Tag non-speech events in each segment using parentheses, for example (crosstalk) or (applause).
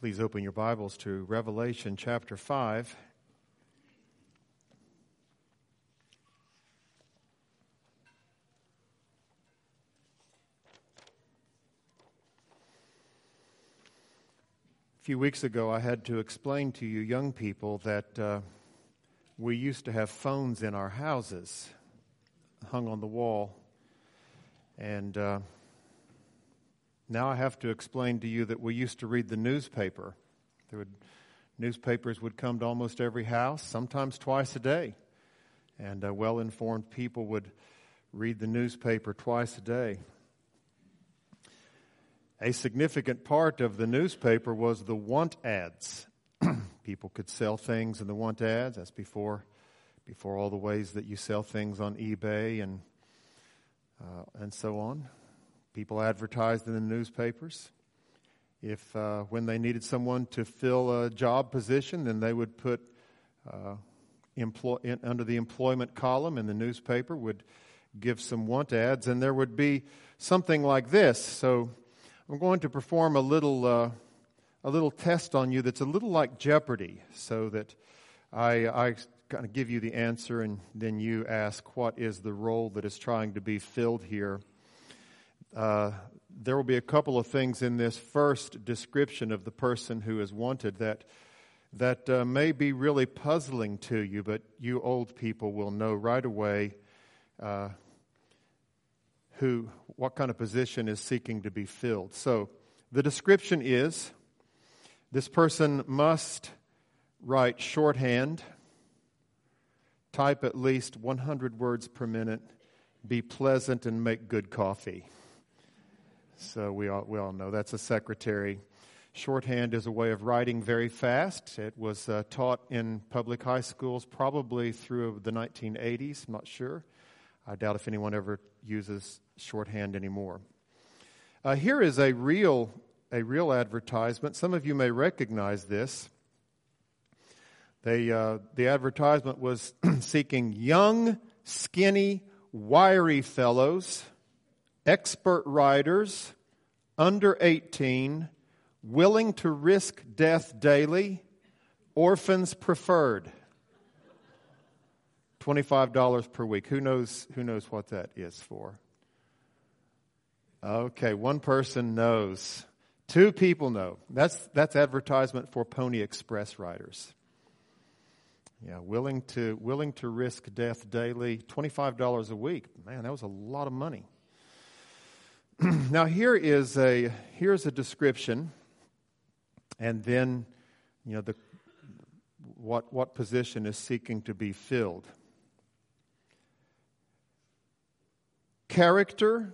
Please open your Bibles to Revelation chapter 5. A few weeks ago, I had to explain to you young people that uh, we used to have phones in our houses hung on the wall. And uh, now I have to explain to you that we used to read the newspaper. There would, newspapers would come to almost every house, sometimes twice a day. And uh, well informed people would read the newspaper twice a day. A significant part of the newspaper was the want ads. (clears throat) people could sell things in the want ads. That's before, before all the ways that you sell things on eBay and, uh, and so on. People advertised in the newspapers. If uh, when they needed someone to fill a job position, then they would put uh, employ, in, under the employment column in the newspaper would give some want ads, and there would be something like this. So I'm going to perform a little uh, a little test on you that's a little like Jeopardy, so that I, I kind of give you the answer, and then you ask what is the role that is trying to be filled here. Uh, there will be a couple of things in this first description of the person who is wanted that that uh, may be really puzzling to you, but you old people will know right away uh, who, what kind of position is seeking to be filled. So, the description is: this person must write shorthand, type at least 100 words per minute, be pleasant, and make good coffee. So we all, we all know that's a secretary. Shorthand is a way of writing very fast. It was uh, taught in public high schools probably through the 1980s. I'm not sure. I doubt if anyone ever uses shorthand anymore. Uh, here is a real, a real advertisement. Some of you may recognize this. They, uh, the advertisement was (clears throat) seeking young, skinny, wiry fellows expert riders under 18, willing to risk death daily, orphans preferred. $25 per week. Who knows, who knows what that is for? Okay, one person knows. Two people know. That's, that's advertisement for Pony Express riders. Yeah, willing to, willing to risk death daily, $25 a week. Man, that was a lot of money. (clears throat) now here is a here's a description, and then you know the what what position is seeking to be filled. Character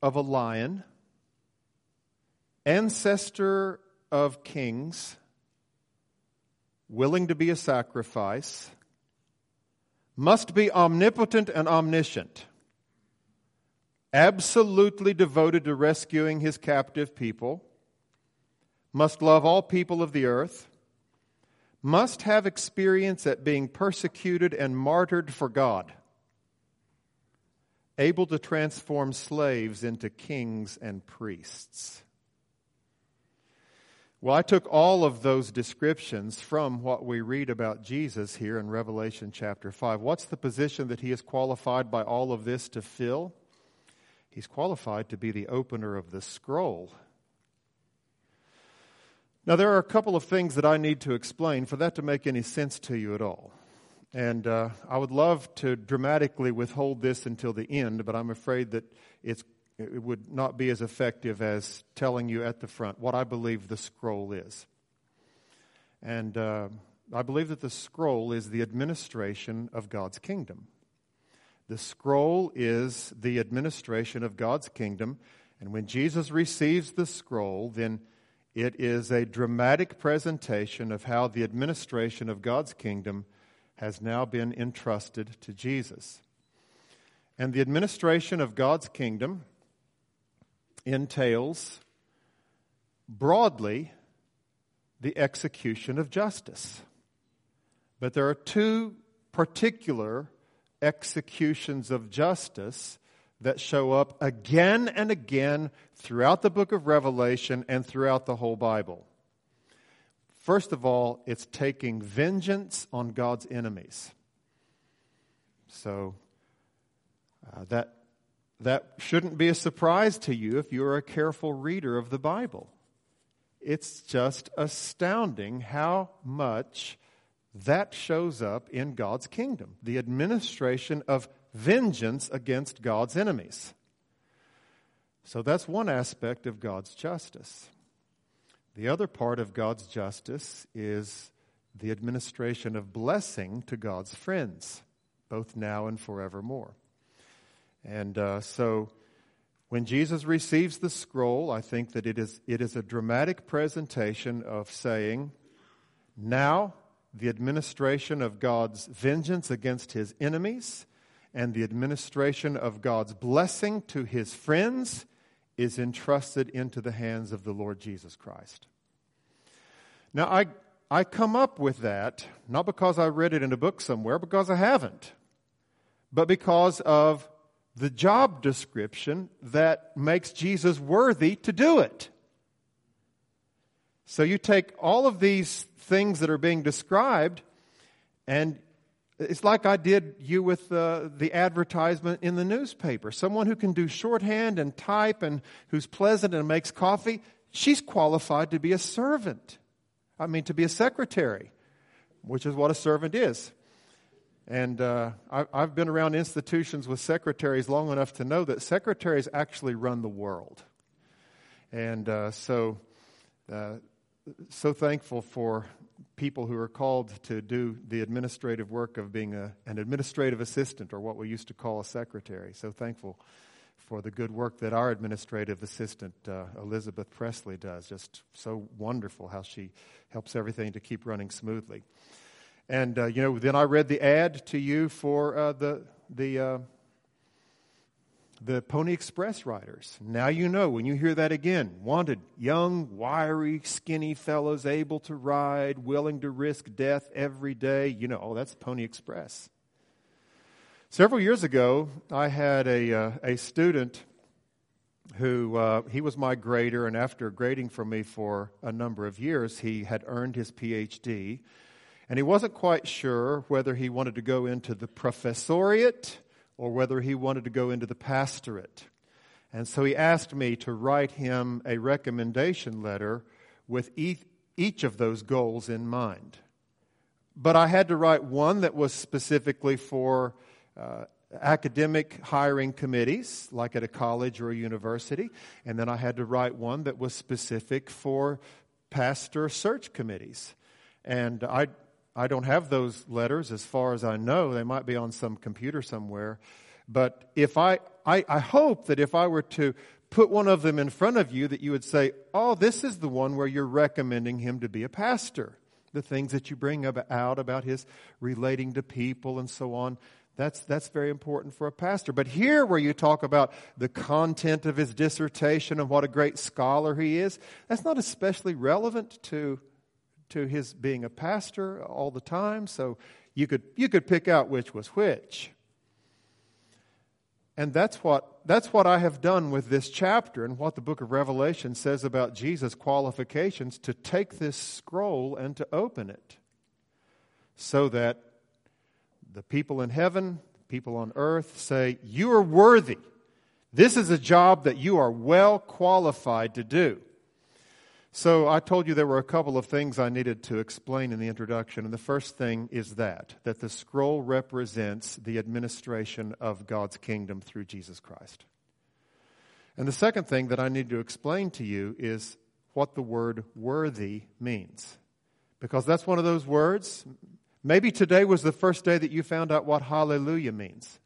of a lion, ancestor of kings, willing to be a sacrifice, must be omnipotent and omniscient absolutely devoted to rescuing his captive people, must love all people of the earth, must have experience at being persecuted and martyred for God, able to transform slaves into kings and priests. Well, I took all of those descriptions from what we read about Jesus here in Revelation chapter 5. What's the position that he is qualified by all of this to fill? He's qualified to be the opener of the scroll. Now, there are a couple of things that I need to explain for that to make any sense to you at all. And uh, I would love to dramatically withhold this until the end, but I'm afraid that it would not be as effective as telling you at the front what I believe the scroll is. And uh, I believe that the scroll is the administration of God's kingdom. The scroll is the administration of God's kingdom. And when Jesus receives the scroll, then it is a dramatic presentation of how the administration of God's kingdom has now been entrusted to Jesus. And the administration of God's kingdom entails broadly the execution of justice. But there are two particular executions of justice that show up again and again throughout the book of Revelation and throughout the whole Bible. First of all, it's taking vengeance on God's enemies. So uh, that, that shouldn't be a surprise to you if you're a careful reader of the Bible. It's just astounding how much that shows up in God's kingdom the administration of vengeance against God's enemies. So that's one aspect of God's justice. The other part of God's justice is the administration of blessing to God's friends, both now and forevermore. And uh, so when Jesus receives the scroll, I think that it is, it is a dramatic presentation of saying, now the administration of God's vengeance against his enemies and the administration of God's blessing to his friends is entrusted into the hands of the Lord Jesus Christ. Now, I, I come up with that not because I read it in a book somewhere, because I haven't, but because of the job description that makes Jesus worthy to do it. So you take all of these things that are being described, and it's like I did you with uh, the advertisement in the newspaper. Someone who can do shorthand and type and who's pleasant and makes coffee, she's qualified to be a servant. I mean, to be a secretary, which is what a servant is. And uh, I, I've been around institutions with secretaries long enough to know that secretaries actually run the world. And uh, so, uh, so thankful for people who are called to do the administrative work of being a, an administrative assistant, or what we used to call a secretary. So thankful for the good work that our administrative assistant, uh, Elizabeth Presley, does. Just so wonderful how she helps everything to keep running smoothly. And, uh, you know, then I read the ad to you for uh, the, the, uh, the Pony Express riders. Now you know when you hear that again. Wanted young, wiry, skinny fellows able to ride, willing to risk death every day. You know, oh, that's Pony Express. Several years ago, I had a, uh, a student who uh, he was my grader, and after grading for me for a number of years, he had earned his PhD and he wasn't quite sure whether he wanted to go into the professoriate or whether he wanted to go into the pastorate. And so he asked me to write him a recommendation letter with each of those goals in mind. But I had to write one that was specifically for uh, academic hiring committees, like at a college or a university. And then I had to write one that was specific for pastor search committees. And I I don't have those letters as far as I know. They might be on some computer somewhere. But if I, I, I hope that if I were to put one of them in front of you, that you would say, oh, this is the one where you're recommending him to be a pastor. The things that you bring out about his relating to people and so on. That's, that's very important for a pastor. But here, where you talk about the content of his dissertation and what a great scholar he is, that's not especially relevant to to his being a pastor all the time, so you could, you could pick out which was which. And that's what, that's what I have done with this chapter and what the book of Revelation says about Jesus' qualifications to take this scroll and to open it so that the people in heaven, people on earth say, You are worthy. This is a job that you are well qualified to do. So I told you there were a couple of things I needed to explain in the introduction. And the first thing is that, that the scroll represents the administration of God's kingdom through Jesus Christ. And the second thing that I need to explain to you is what the word worthy means. Because that's one of those words. Maybe today was the first day that you found out what hallelujah means.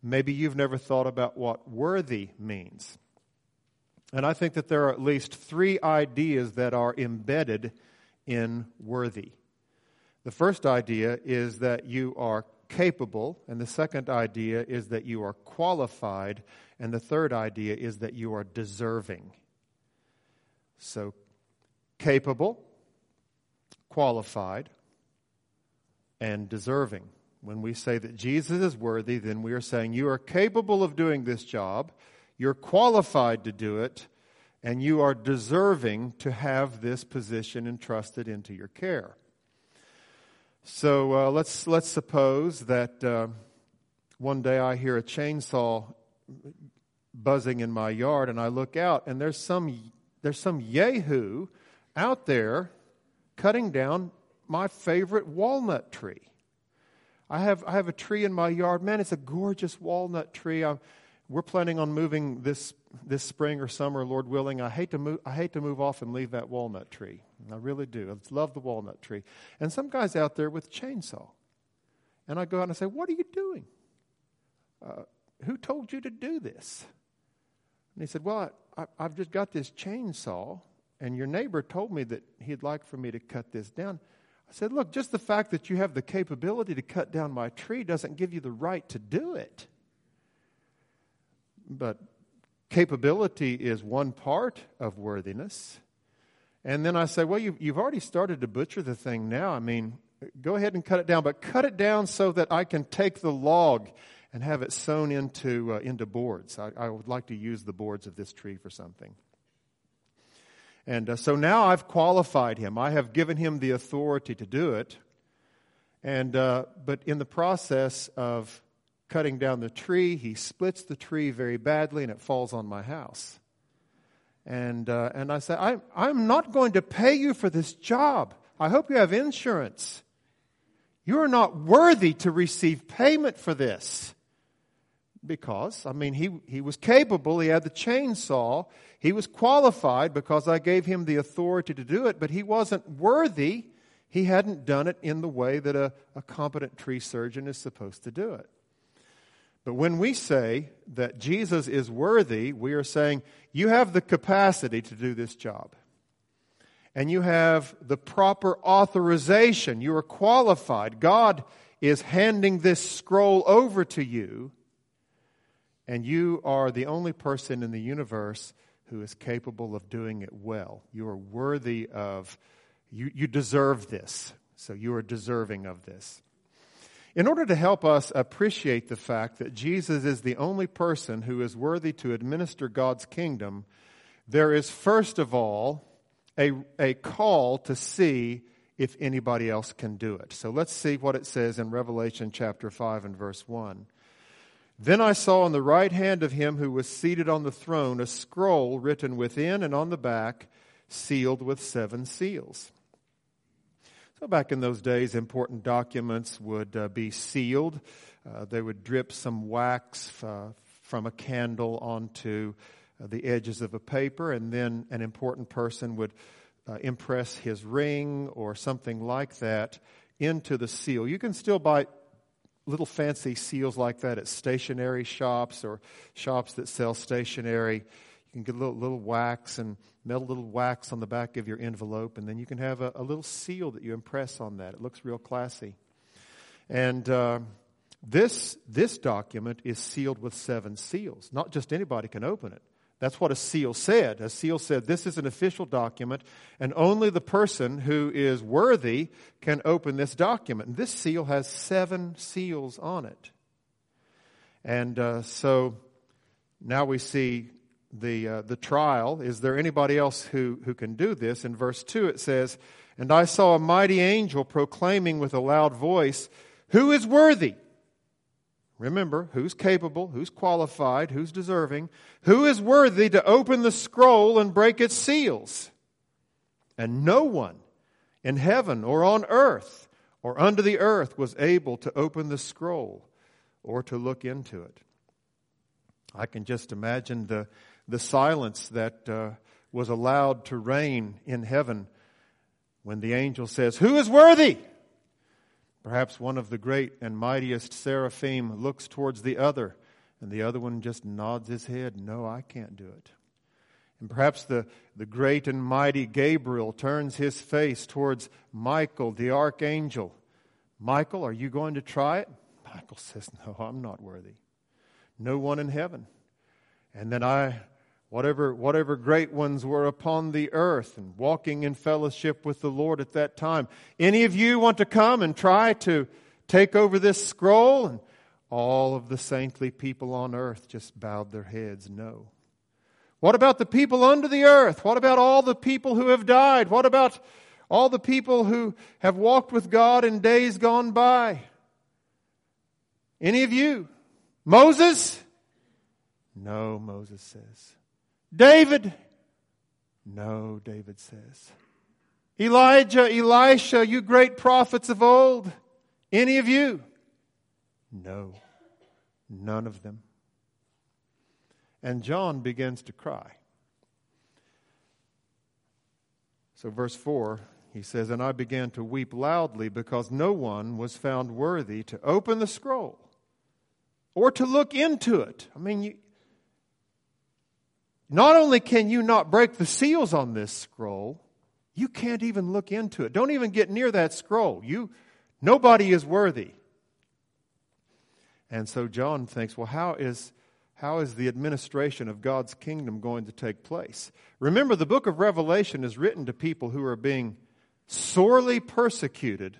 Maybe you've never thought about what worthy means. And I think that there are at least three ideas that are embedded in worthy. The first idea is that you are capable, and the second idea is that you are qualified, and the third idea is that you are deserving. So, capable, qualified, and deserving. When we say that Jesus is worthy, then we are saying you are capable of doing this job you're qualified to do it, and you are deserving to have this position entrusted into your care. So uh, let's, let's suppose that uh, one day I hear a chainsaw buzzing in my yard and I look out and there's some, there's some yahoo out there cutting down my favorite walnut tree. I have, I have a tree in my yard. Man, it's a gorgeous walnut tree. I'm, we're planning on moving this, this spring or summer, Lord willing. I hate, to move, I hate to move off and leave that walnut tree. I really do. I love the walnut tree. And some guy's out there with chainsaw. And I go out and I say, What are you doing? Uh, who told you to do this? And he said, Well, I, I've just got this chainsaw, and your neighbor told me that he'd like for me to cut this down. I said, Look, just the fact that you have the capability to cut down my tree doesn't give you the right to do it. But capability is one part of worthiness. And then I say, Well, you, you've already started to butcher the thing now. I mean, go ahead and cut it down, but cut it down so that I can take the log and have it sewn into, uh, into boards. I, I, would like to use the boards of this tree for something. And uh, so now I've qualified him. I have given him the authority to do it. And, uh, but in the process of cutting down the tree, he splits the tree very badly and it falls on my house. And, uh, and I said, I'm, I'm not going to pay you for this job. I hope you have insurance. You are not worthy to receive payment for this because, I mean, he, he was capable, he had the chainsaw, he was qualified because I gave him the authority to do it, but he wasn't worthy. He hadn't done it in the way that a, a competent tree surgeon is supposed to do it. But when we say that Jesus is worthy, we are saying you have the capacity to do this job. And you have the proper authorization. You are qualified. God is handing this scroll over to you and you are the only person in the universe who is capable of doing it well. You are worthy of, you, you deserve this. So you are deserving of this. In order to help us appreciate the fact that Jesus is the only person who is worthy to administer God's kingdom, there is first of all a, a call to see if anybody else can do it. So let's see what it says in Revelation chapter 5 and verse 1. Then I saw on the right hand of him who was seated on the throne a scroll written within and on the back, sealed with seven seals. So, back in those days, important documents would uh, be sealed. Uh, they would drip some wax uh, from a candle onto uh, the edges of a paper, and then an important person would uh, impress his ring or something like that into the seal. You can still buy little fancy seals like that at stationery shops or shops that sell stationery. You can get a little, little wax and melt a little wax on the back of your envelope, and then you can have a, a little seal that you impress on that. It looks real classy. And uh, this this document is sealed with seven seals. Not just anybody can open it. That's what a seal said. A seal said this is an official document, and only the person who is worthy can open this document. And this seal has seven seals on it. And uh, so now we see the, uh, the trial. Is there anybody else who, who can do this? In verse 2 it says, And I saw a mighty angel proclaiming with a loud voice, Who is worthy? Remember, who's capable, who's qualified, who's deserving, who is worthy to open the scroll and break its seals? And no one in heaven or on earth or under the earth was able to open the scroll or to look into it. I can just imagine the, the silence that uh, was allowed to reign in heaven when the angel says, Who is worthy? Perhaps one of the great and mightiest seraphim looks towards the other, and the other one just nods his head, No, I can't do it. And perhaps the, the great and mighty Gabriel turns his face towards Michael, the archangel. Michael, are you going to try it? Michael says, No, I'm not worthy. No one in heaven. And then I whatever, whatever great ones were upon the earth and walking in fellowship with the Lord at that time. Any of you want to come and try to take over this scroll? And all of the saintly people on earth just bowed their heads, no. What about the people under the earth? What about all the people who have died? What about all the people who have walked with God in days gone by? Any of you? Moses? No, Moses says. David? No, David says. Elijah, Elisha, you great prophets of old. Any of you? No, none of them. And John begins to cry. So, verse 4, he says, And I began to weep loudly because no one was found worthy to open the scroll or to look into it. I mean, you, not only can you not break the seals on this scroll, you can't even look into it. Don't even get near that scroll. You, nobody is worthy. And so John thinks, well, how is, how is the administration of God's kingdom going to take place? Remember, the book of Revelation is written to people who are being sorely persecuted.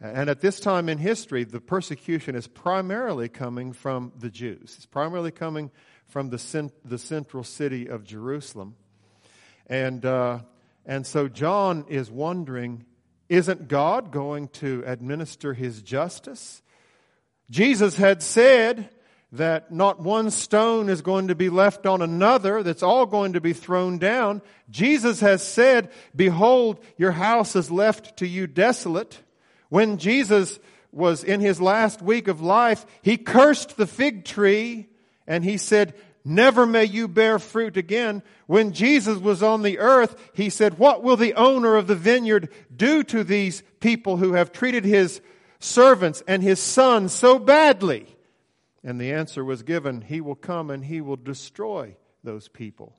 And at this time in history, the persecution is primarily coming from the Jews. It's primarily coming from the, cent- the central city of Jerusalem. And, uh, and so John is wondering isn't God going to administer his justice? Jesus had said that not one stone is going to be left on another, that's all going to be thrown down. Jesus has said, Behold, your house is left to you desolate. When Jesus was in his last week of life, he cursed the fig tree and he said, Never may you bear fruit again. When Jesus was on the earth, he said, What will the owner of the vineyard do to these people who have treated his servants and his son so badly? And the answer was given, He will come and He will destroy those people.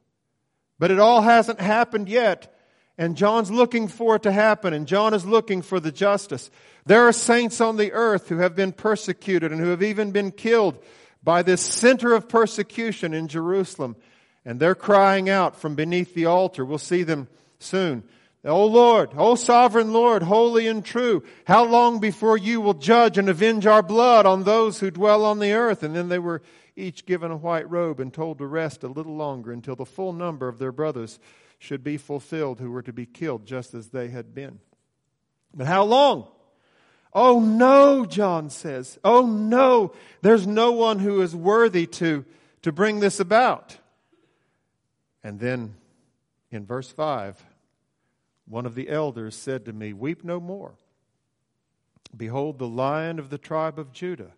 But it all hasn't happened yet. And John's looking for it to happen, and John is looking for the justice. There are saints on the earth who have been persecuted and who have even been killed by this center of persecution in Jerusalem. And they're crying out from beneath the altar. We'll see them soon. O Lord, O sovereign Lord, holy and true, how long before you will judge and avenge our blood on those who dwell on the earth? And then they were each given a white robe and told to rest a little longer until the full number of their brothers should be fulfilled who were to be killed just as they had been. But how long? Oh no, John says. Oh no, there's no one who is worthy to, to bring this about. And then in verse 5, one of the elders said to me, Weep no more. Behold, the lion of the tribe of Judah,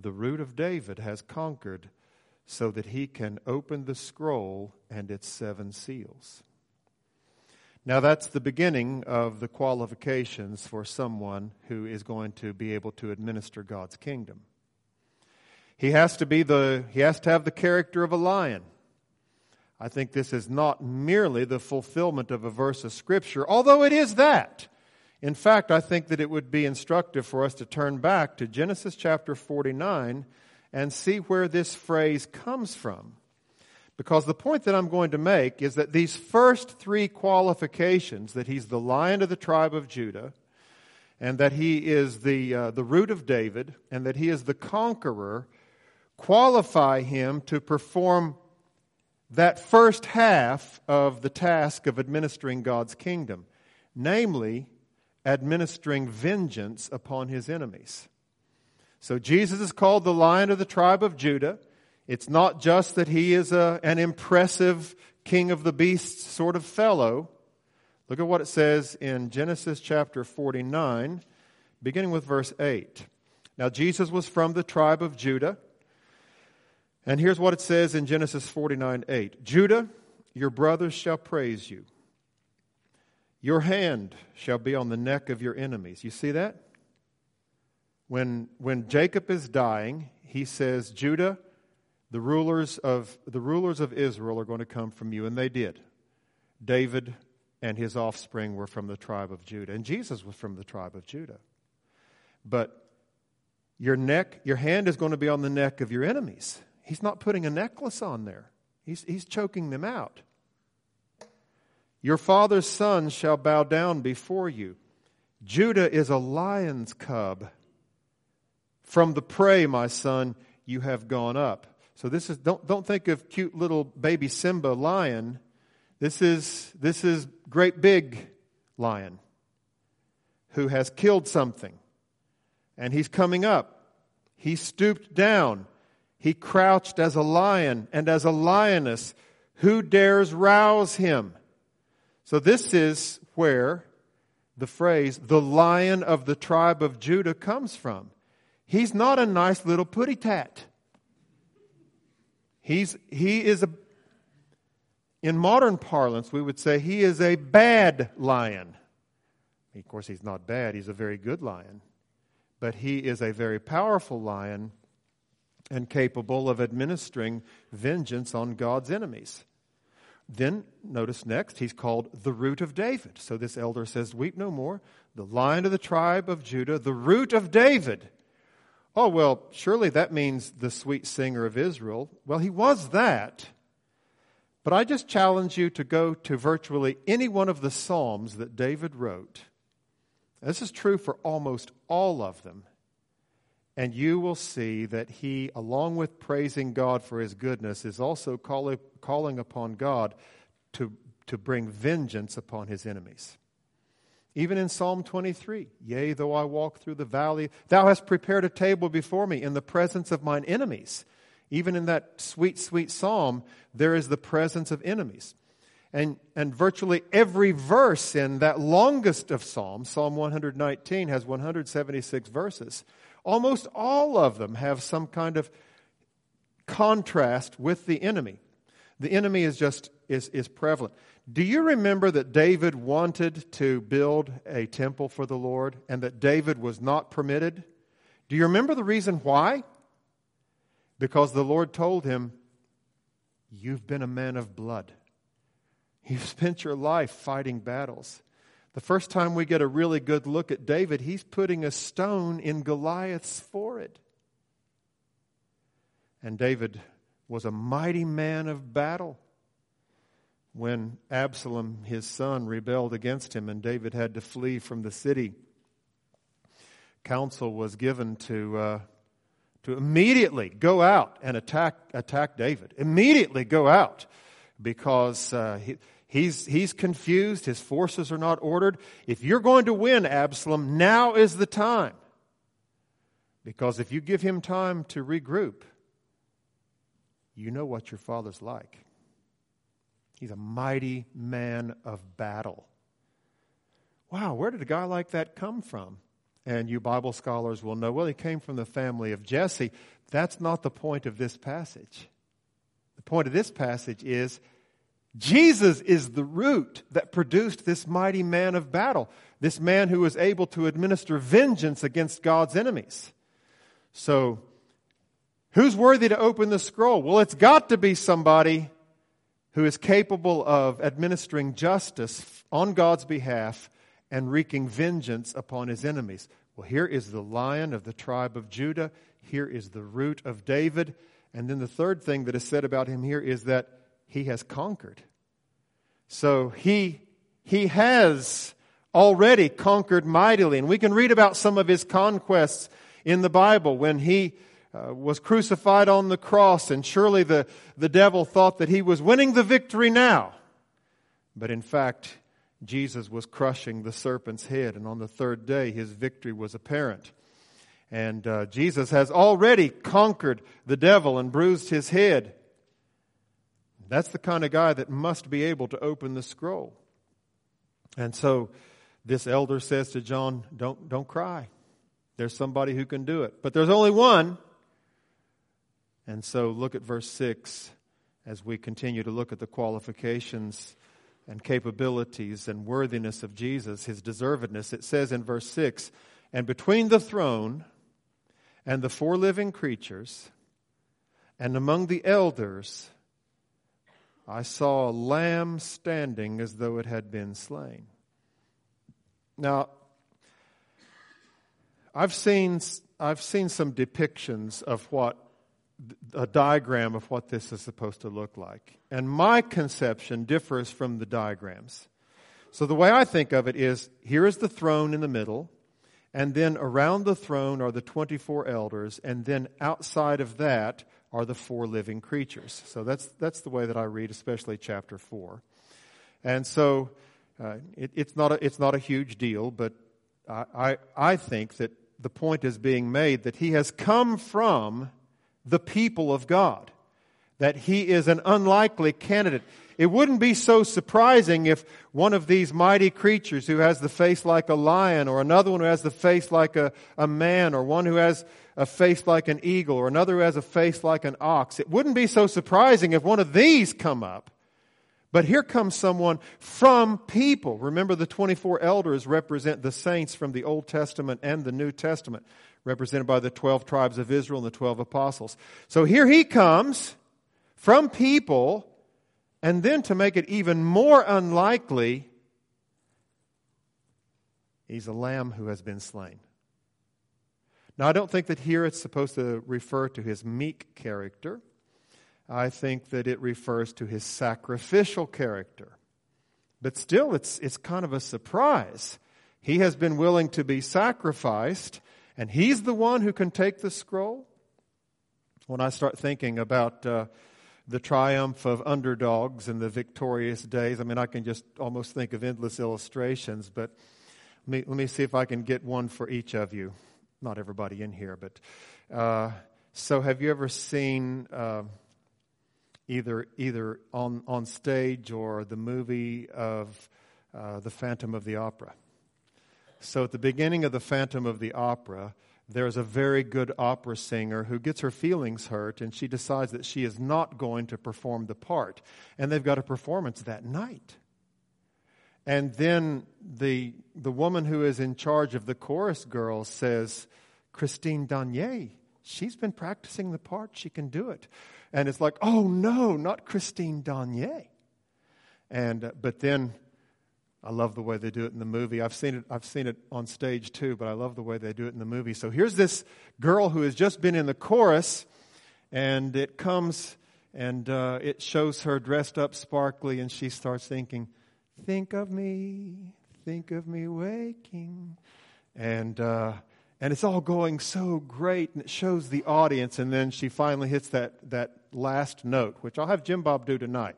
the root of David, has conquered so that he can open the scroll and its seven seals. Now, that's the beginning of the qualifications for someone who is going to be able to administer God's kingdom. He has to be the, he has to have the character of a lion. I think this is not merely the fulfillment of a verse of Scripture, although it is that. In fact, I think that it would be instructive for us to turn back to Genesis chapter 49 and see where this phrase comes from. Because the point that I'm going to make is that these first three qualifications that he's the lion of the tribe of Judah, and that he is the, uh, the root of David, and that he is the conqueror, qualify him to perform that first half of the task of administering God's kingdom, namely, administering vengeance upon his enemies. So Jesus is called the Lion of the tribe of Judah. It's not just that he is a, an impressive king of the beasts sort of fellow. Look at what it says in Genesis chapter 49, beginning with verse 8. Now, Jesus was from the tribe of Judah. And here's what it says in Genesis 49 8 Judah, your brothers shall praise you. Your hand shall be on the neck of your enemies. You see that? When, when Jacob is dying, he says, Judah, the rulers of the rulers of Israel are going to come from you, and they did. David and his offspring were from the tribe of Judah, and Jesus was from the tribe of Judah. But your neck, your hand is going to be on the neck of your enemies. He's not putting a necklace on there, he's, he's choking them out. Your father's sons shall bow down before you. Judah is a lion's cub. From the prey, my son, you have gone up. So this is don't don't think of cute little baby Simba lion. This is this is great big lion who has killed something. And he's coming up. He stooped down. He crouched as a lion and as a lioness. Who dares rouse him? So this is where the phrase, the lion of the tribe of Judah comes from. He's not a nice little putty tat. He's, he is a, in modern parlance, we would say he is a bad lion. Of course, he's not bad, he's a very good lion. But he is a very powerful lion and capable of administering vengeance on God's enemies. Then, notice next, he's called the root of David. So this elder says, Weep no more. The lion of the tribe of Judah, the root of David. Oh, well, surely that means the sweet singer of Israel. Well, he was that. But I just challenge you to go to virtually any one of the Psalms that David wrote this is true for almost all of them. And you will see that he, along with praising God for his goodness, is also calling, calling upon God to, to bring vengeance upon his enemies. Even in Psalm 23, yea, though I walk through the valley, thou hast prepared a table before me in the presence of mine enemies. Even in that sweet, sweet psalm, there is the presence of enemies. And, and virtually every verse in that longest of Psalms, Psalm 119, has 176 verses. Almost all of them have some kind of contrast with the enemy. The enemy is just is, is prevalent. Do you remember that David wanted to build a temple for the Lord and that David was not permitted? Do you remember the reason why? Because the Lord told him, You've been a man of blood. You've spent your life fighting battles. The first time we get a really good look at David, he's putting a stone in Goliath's forehead. And David was a mighty man of battle. When Absalom, his son, rebelled against him and David had to flee from the city, counsel was given to, uh, to immediately go out and attack, attack David. Immediately go out because uh, he, He's, he's confused. His forces are not ordered. If you're going to win, Absalom, now is the time. Because if you give him time to regroup, you know what your father's like. He's a mighty man of battle. Wow, where did a guy like that come from? And you Bible scholars will know, well, he came from the family of Jesse. That's not the point of this passage. The point of this passage is Jesus is the root that produced this mighty man of battle, this man who was able to administer vengeance against God's enemies. So, who's worthy to open the scroll? Well, it's got to be somebody who is capable of administering justice on God's behalf and wreaking vengeance upon his enemies. Well, here is the lion of the tribe of Judah. Here is the root of David. And then the third thing that is said about him here is that he has conquered. So he, he has already conquered mightily. And we can read about some of his conquests in the Bible when he uh, was crucified on the cross, and surely the, the devil thought that he was winning the victory now. But in fact, Jesus was crushing the serpent's head, and on the third day, his victory was apparent. And uh, Jesus has already conquered the devil and bruised his head. That's the kind of guy that must be able to open the scroll. And so this elder says to John, don't, don't cry. There's somebody who can do it. But there's only one. And so look at verse 6 as we continue to look at the qualifications and capabilities and worthiness of Jesus, his deservedness. It says in verse 6 And between the throne and the four living creatures, and among the elders, I saw a lamb standing as though it had been slain. Now, I've seen, I've seen some depictions of what, a diagram of what this is supposed to look like. And my conception differs from the diagrams. So the way I think of it is here is the throne in the middle, and then around the throne are the 24 elders, and then outside of that are the four living creatures. So that's, that's the way that I read, especially chapter 4. And so uh, it, it's, not a, it's not a huge deal, but I, I, I think that the point is being made that he has come from the people of God, that he is an unlikely candidate. It wouldn't be so surprising if one of these mighty creatures who has the face like a lion, or another one who has the face like a, a man, or one who has a face like an eagle, or another who has a face like an ox, it wouldn't be so surprising if one of these come up. But here comes someone from people. Remember, the 24 elders represent the saints from the Old Testament and the New Testament, represented by the 12 tribes of Israel and the 12 apostles. So here he comes from people and then to make it even more unlikely, he's a lamb who has been slain. Now, I don't think that here it's supposed to refer to his meek character. I think that it refers to his sacrificial character. But still, it's, it's kind of a surprise. He has been willing to be sacrificed, and he's the one who can take the scroll. When I start thinking about uh, the triumph of underdogs in the victorious days. I mean, I can just almost think of endless illustrations, but let me, let me see if I can get one for each of you. Not everybody in here, but uh, so have you ever seen uh, either either on on stage or the movie of uh, the Phantom of the Opera? So at the beginning of the Phantom of the Opera, there's a very good opera singer who gets her feelings hurt and she decides that she is not going to perform the part. And they've got a performance that night. And then the, the woman who is in charge of the chorus girls says, Christine Danier, she's been practicing the part. She can do it. And it's like, oh no, not Christine Danier. And, uh, but then I love the way they do it in the movie. I've seen it, I've seen it on stage too, but I love the way they do it in the movie. So here's this girl who has just been in the chorus, and it comes and uh, it shows her dressed up sparkly, and she starts thinking, Think of me, think of me waking. And, uh, and it's all going so great, and it shows the audience, and then she finally hits that, that last note, which I'll have Jim Bob do tonight.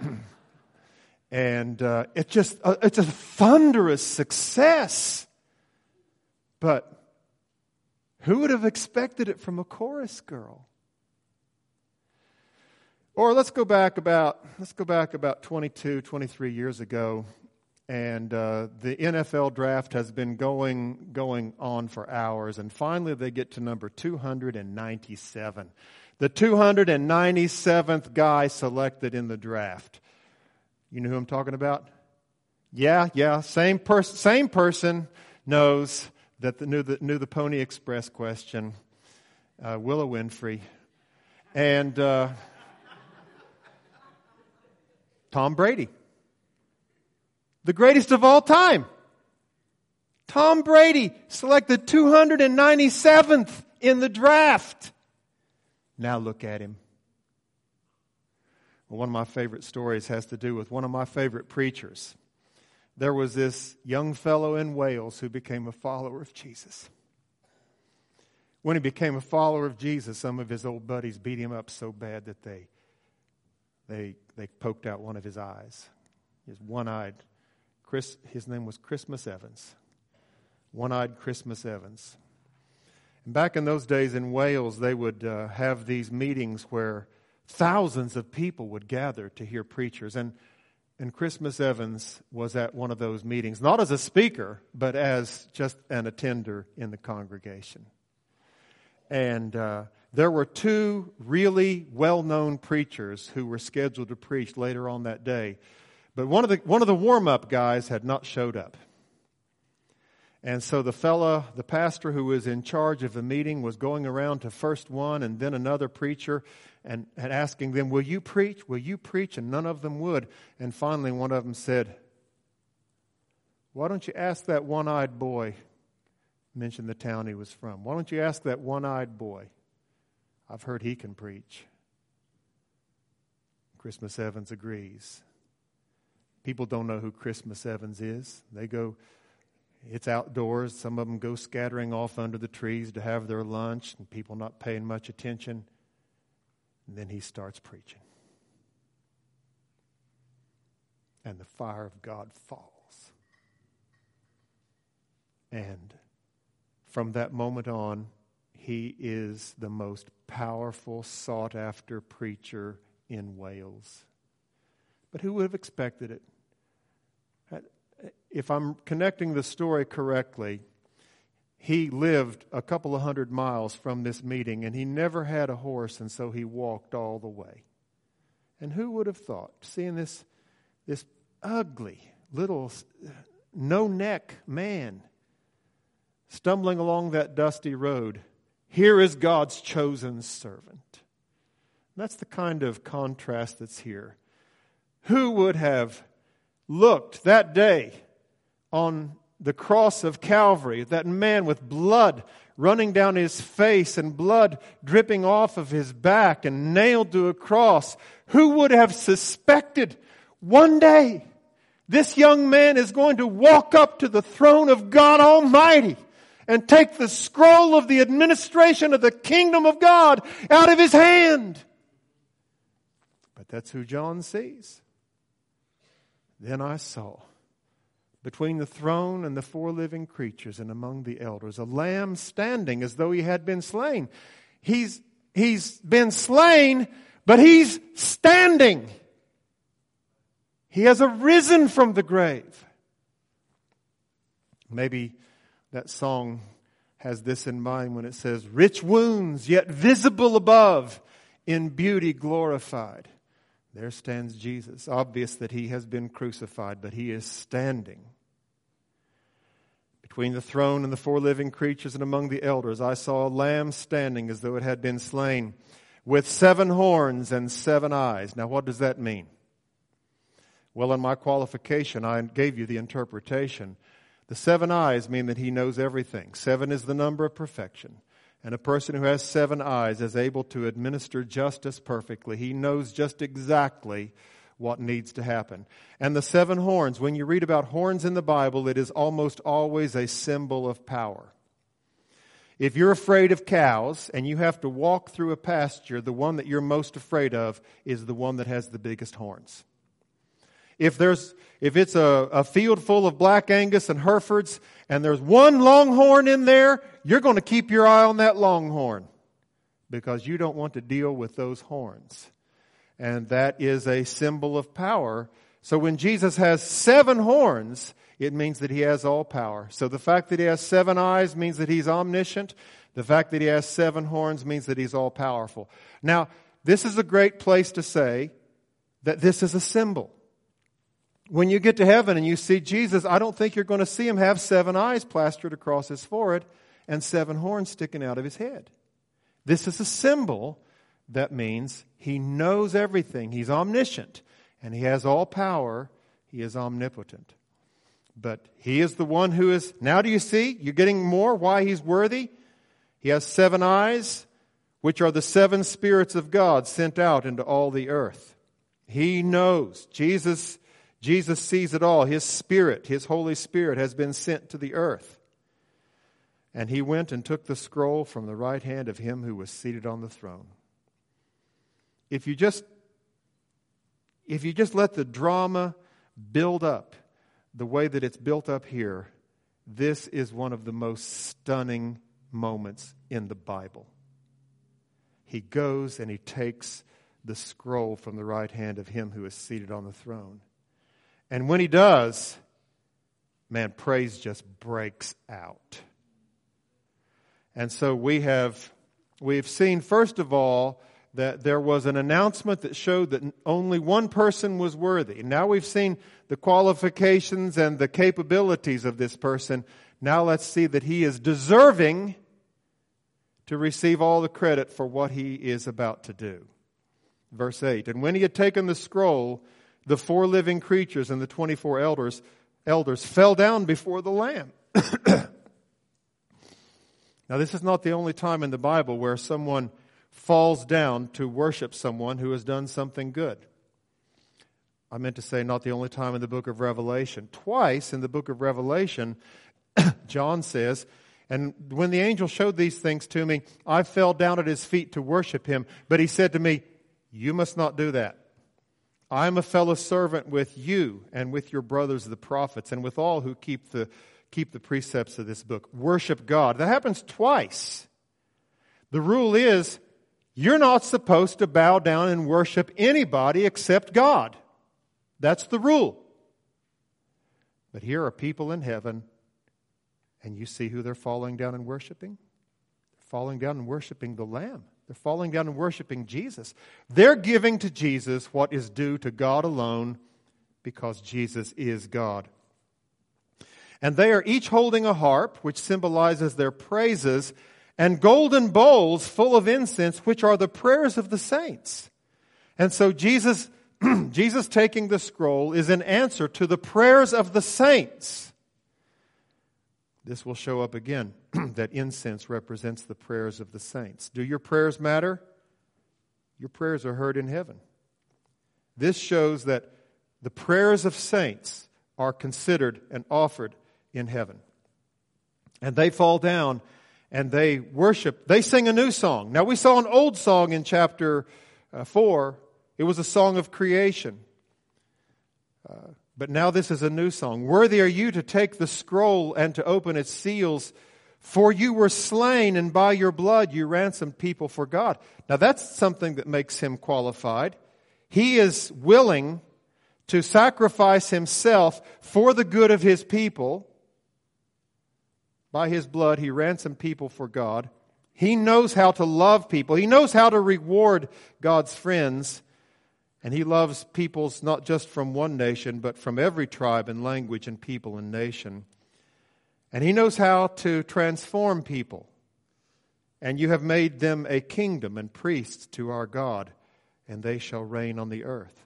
(clears throat) and uh, it just uh, it's a thunderous success. But who would have expected it from a chorus girl? Or let's go back about let's go back about 22, 23 years ago, and uh, the NFL draft has been going going on for hours, and finally they get to number 297, the 297th guy selected in the draft. You know who I'm talking about? Yeah, yeah, same person, same person knows that the, knew, the, knew the Pony Express question, uh, Willow Winfrey, and uh, Tom Brady, the greatest of all time. Tom Brady selected 297th in the draft. Now look at him. One of my favorite stories has to do with one of my favorite preachers. There was this young fellow in Wales who became a follower of Jesus. When he became a follower of Jesus, some of his old buddies beat him up so bad that they, they, they poked out one of his eyes. His one eyed. Chris, his name was Christmas Evans. One eyed Christmas Evans. And back in those days in Wales, they would uh, have these meetings where thousands of people would gather to hear preachers. And, and Christmas Evans was at one of those meetings, not as a speaker, but as just an attender in the congregation. And uh, there were two really well known preachers who were scheduled to preach later on that day. But one of the, one of the warm up guys had not showed up. And so the fella, the pastor who was in charge of the meeting, was going around to first one and then another preacher and, and asking them, Will you preach? Will you preach? And none of them would. And finally, one of them said, Why don't you ask that one eyed boy? Mention the town he was from. Why don't you ask that one eyed boy? I've heard he can preach. Christmas Evans agrees. People don't know who Christmas Evans is. They go, It's outdoors. Some of them go scattering off under the trees to have their lunch, and people not paying much attention. And then he starts preaching. And the fire of God falls. And from that moment on, he is the most powerful, sought after preacher in Wales. But who would have expected it? If I'm connecting the story correctly, he lived a couple of hundred miles from this meeting and he never had a horse, and so he walked all the way. And who would have thought, seeing this, this ugly little no neck man stumbling along that dusty road, here is God's chosen servant. That's the kind of contrast that's here. Who would have looked that day on the cross of Calvary, that man with blood running down his face and blood dripping off of his back and nailed to a cross, who would have suspected one day this young man is going to walk up to the throne of God Almighty and take the scroll of the administration of the kingdom of God out of his hand? But that's who John sees. Then I saw between the throne and the four living creatures and among the elders a lamb standing as though he had been slain. He's, he's been slain, but he's standing. He has arisen from the grave. Maybe that song has this in mind when it says, Rich wounds, yet visible above, in beauty glorified. There stands Jesus. Obvious that he has been crucified, but he is standing. Between the throne and the four living creatures and among the elders, I saw a lamb standing as though it had been slain, with seven horns and seven eyes. Now, what does that mean? Well, in my qualification, I gave you the interpretation. The seven eyes mean that he knows everything. Seven is the number of perfection. And a person who has seven eyes is able to administer justice perfectly. He knows just exactly what needs to happen. And the seven horns, when you read about horns in the Bible, it is almost always a symbol of power. If you're afraid of cows and you have to walk through a pasture, the one that you're most afraid of is the one that has the biggest horns. If there's, if it's a, a field full of black Angus and Herefords and there's one longhorn in there, you're going to keep your eye on that longhorn because you don't want to deal with those horns. And that is a symbol of power. So when Jesus has seven horns, it means that he has all power. So the fact that he has seven eyes means that he's omniscient. The fact that he has seven horns means that he's all powerful. Now, this is a great place to say that this is a symbol when you get to heaven and you see Jesus, I don't think you're going to see him have seven eyes plastered across his forehead and seven horns sticking out of his head. This is a symbol that means he knows everything. He's omniscient and he has all power. He is omnipotent. But he is the one who is, now do you see? You're getting more why he's worthy? He has seven eyes, which are the seven spirits of God sent out into all the earth. He knows. Jesus Jesus sees it all. His Spirit, His Holy Spirit, has been sent to the earth. And he went and took the scroll from the right hand of him who was seated on the throne. If you just if you just let the drama build up the way that it's built up here, this is one of the most stunning moments in the Bible. He goes and he takes the scroll from the right hand of him who is seated on the throne. And when he does, man, praise just breaks out. And so we have we've seen first of all that there was an announcement that showed that only one person was worthy. Now we've seen the qualifications and the capabilities of this person. Now let's see that he is deserving to receive all the credit for what he is about to do. Verse 8 And when he had taken the scroll, the four living creatures and the 24 elders, elders fell down before the Lamb. (clears throat) now, this is not the only time in the Bible where someone falls down to worship someone who has done something good. I meant to say, not the only time in the book of Revelation. Twice in the book of Revelation, (clears throat) John says, and when the angel showed these things to me, I fell down at his feet to worship him. But he said to me, You must not do that. I am a fellow servant with you and with your brothers the prophets and with all who keep the, keep the precepts of this book. Worship God. That happens twice. The rule is you're not supposed to bow down and worship anybody except God. That's the rule. But here are people in heaven, and you see who they're falling down and worshiping? They're falling down and worshiping the Lamb. They're falling down and worshiping Jesus. They're giving to Jesus what is due to God alone because Jesus is God. And they are each holding a harp, which symbolizes their praises, and golden bowls full of incense, which are the prayers of the saints. And so Jesus (clears throat) Jesus taking the scroll is an answer to the prayers of the saints. This will show up again (clears throat) that incense represents the prayers of the saints. Do your prayers matter? Your prayers are heard in heaven. This shows that the prayers of saints are considered and offered in heaven. And they fall down and they worship. They sing a new song. Now, we saw an old song in chapter uh, 4 it was a song of creation. Uh, but now this is a new song. Worthy are you to take the scroll and to open its seals, for you were slain, and by your blood you ransomed people for God. Now that's something that makes him qualified. He is willing to sacrifice himself for the good of his people. By his blood, he ransomed people for God. He knows how to love people. He knows how to reward God's friends. And he loves peoples not just from one nation, but from every tribe and language and people and nation. And he knows how to transform people. And you have made them a kingdom and priests to our God, and they shall reign on the earth.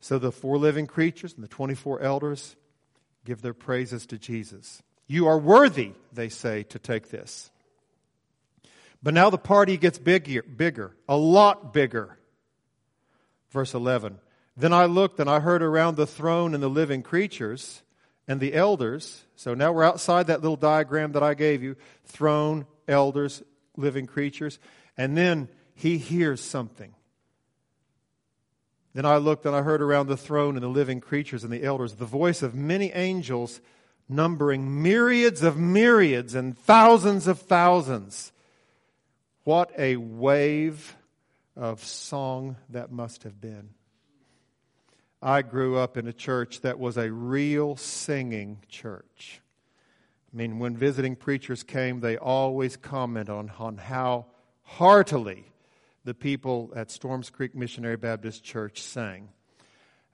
So the four living creatures and the 24 elders give their praises to Jesus. You are worthy, they say, to take this. But now the party gets bigger, bigger, a lot bigger. Verse 11 Then I looked and I heard around the throne and the living creatures and the elders. So now we're outside that little diagram that I gave you throne, elders, living creatures. And then he hears something. Then I looked and I heard around the throne and the living creatures and the elders the voice of many angels, numbering myriads of myriads and thousands of thousands. What a wave of song that must have been. I grew up in a church that was a real singing church. I mean, when visiting preachers came, they always comment on, on how heartily the people at Storms Creek Missionary Baptist Church sang.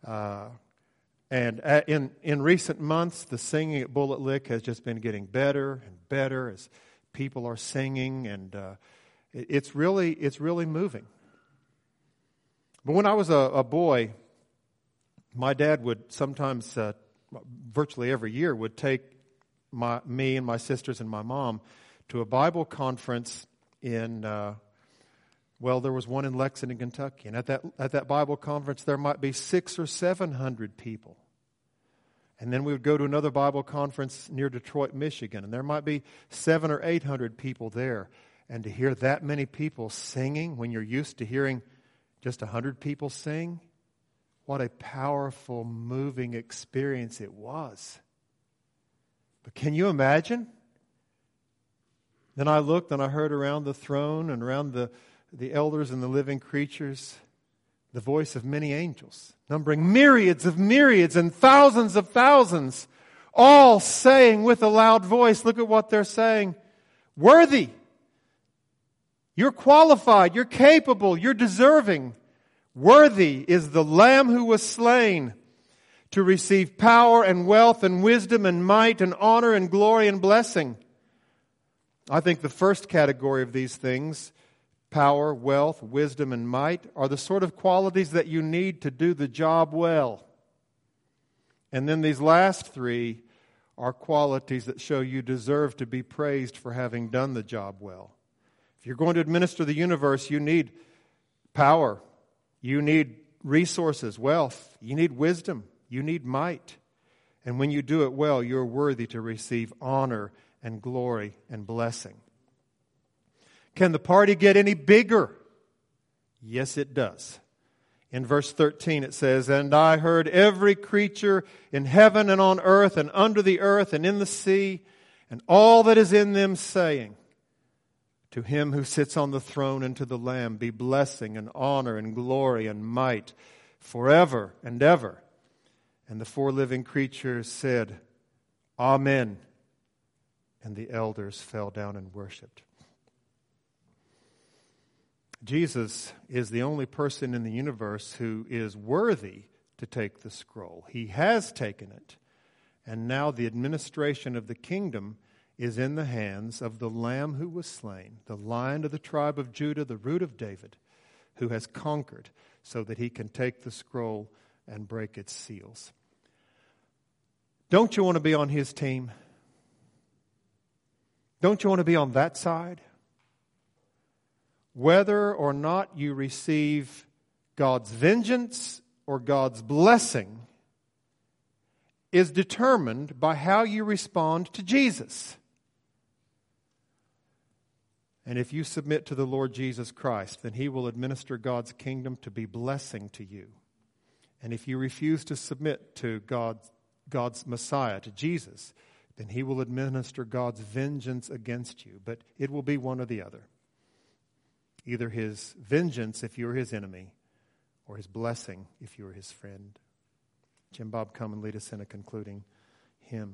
Uh, and in, in recent months, the singing at Bullitt Lick has just been getting better and better as people are singing, and uh, it, it's, really, it's really moving. But when I was a, a boy, my dad would sometimes, uh, virtually every year, would take my, me and my sisters and my mom to a Bible conference in, uh, well, there was one in Lexington, Kentucky. And at that, at that Bible conference, there might be six or seven hundred people. And then we would go to another Bible conference near Detroit, Michigan, and there might be seven or eight hundred people there. And to hear that many people singing when you're used to hearing just a hundred people sing. What a powerful, moving experience it was. But can you imagine? Then I looked and I heard around the throne and around the, the elders and the living creatures the voice of many angels, numbering myriads of myriads and thousands of thousands, all saying with a loud voice, look at what they're saying, worthy you're qualified. You're capable. You're deserving. Worthy is the Lamb who was slain to receive power and wealth and wisdom and might and honor and glory and blessing. I think the first category of these things, power, wealth, wisdom, and might, are the sort of qualities that you need to do the job well. And then these last three are qualities that show you deserve to be praised for having done the job well. If you're going to administer the universe, you need power, you need resources, wealth, you need wisdom, you need might. And when you do it well, you're worthy to receive honor and glory and blessing. Can the party get any bigger? Yes, it does. In verse 13 it says, And I heard every creature in heaven and on earth and under the earth and in the sea and all that is in them saying, To him who sits on the throne and to the Lamb be blessing and honor and glory and might forever and ever. And the four living creatures said, Amen. And the elders fell down and worshiped. Jesus is the only person in the universe who is worthy to take the scroll. He has taken it. And now the administration of the kingdom is in the hands of the Lamb who was slain, the Lion of the tribe of Judah, the root of David, who has conquered so that he can take the scroll and break its seals. Don't you want to be on his team? Don't you want to be on that side? Whether or not you receive God's vengeance or God's blessing is determined by how you respond to Jesus. And if you submit to the Lord Jesus Christ, then he will administer God's kingdom to be blessing to you. And if you refuse to submit to God's, God's Messiah, to Jesus, then he will administer God's vengeance against you. But it will be one or the other either his vengeance if you're his enemy, or his blessing if you're his friend. Jim Bob, come and lead us in a concluding hymn.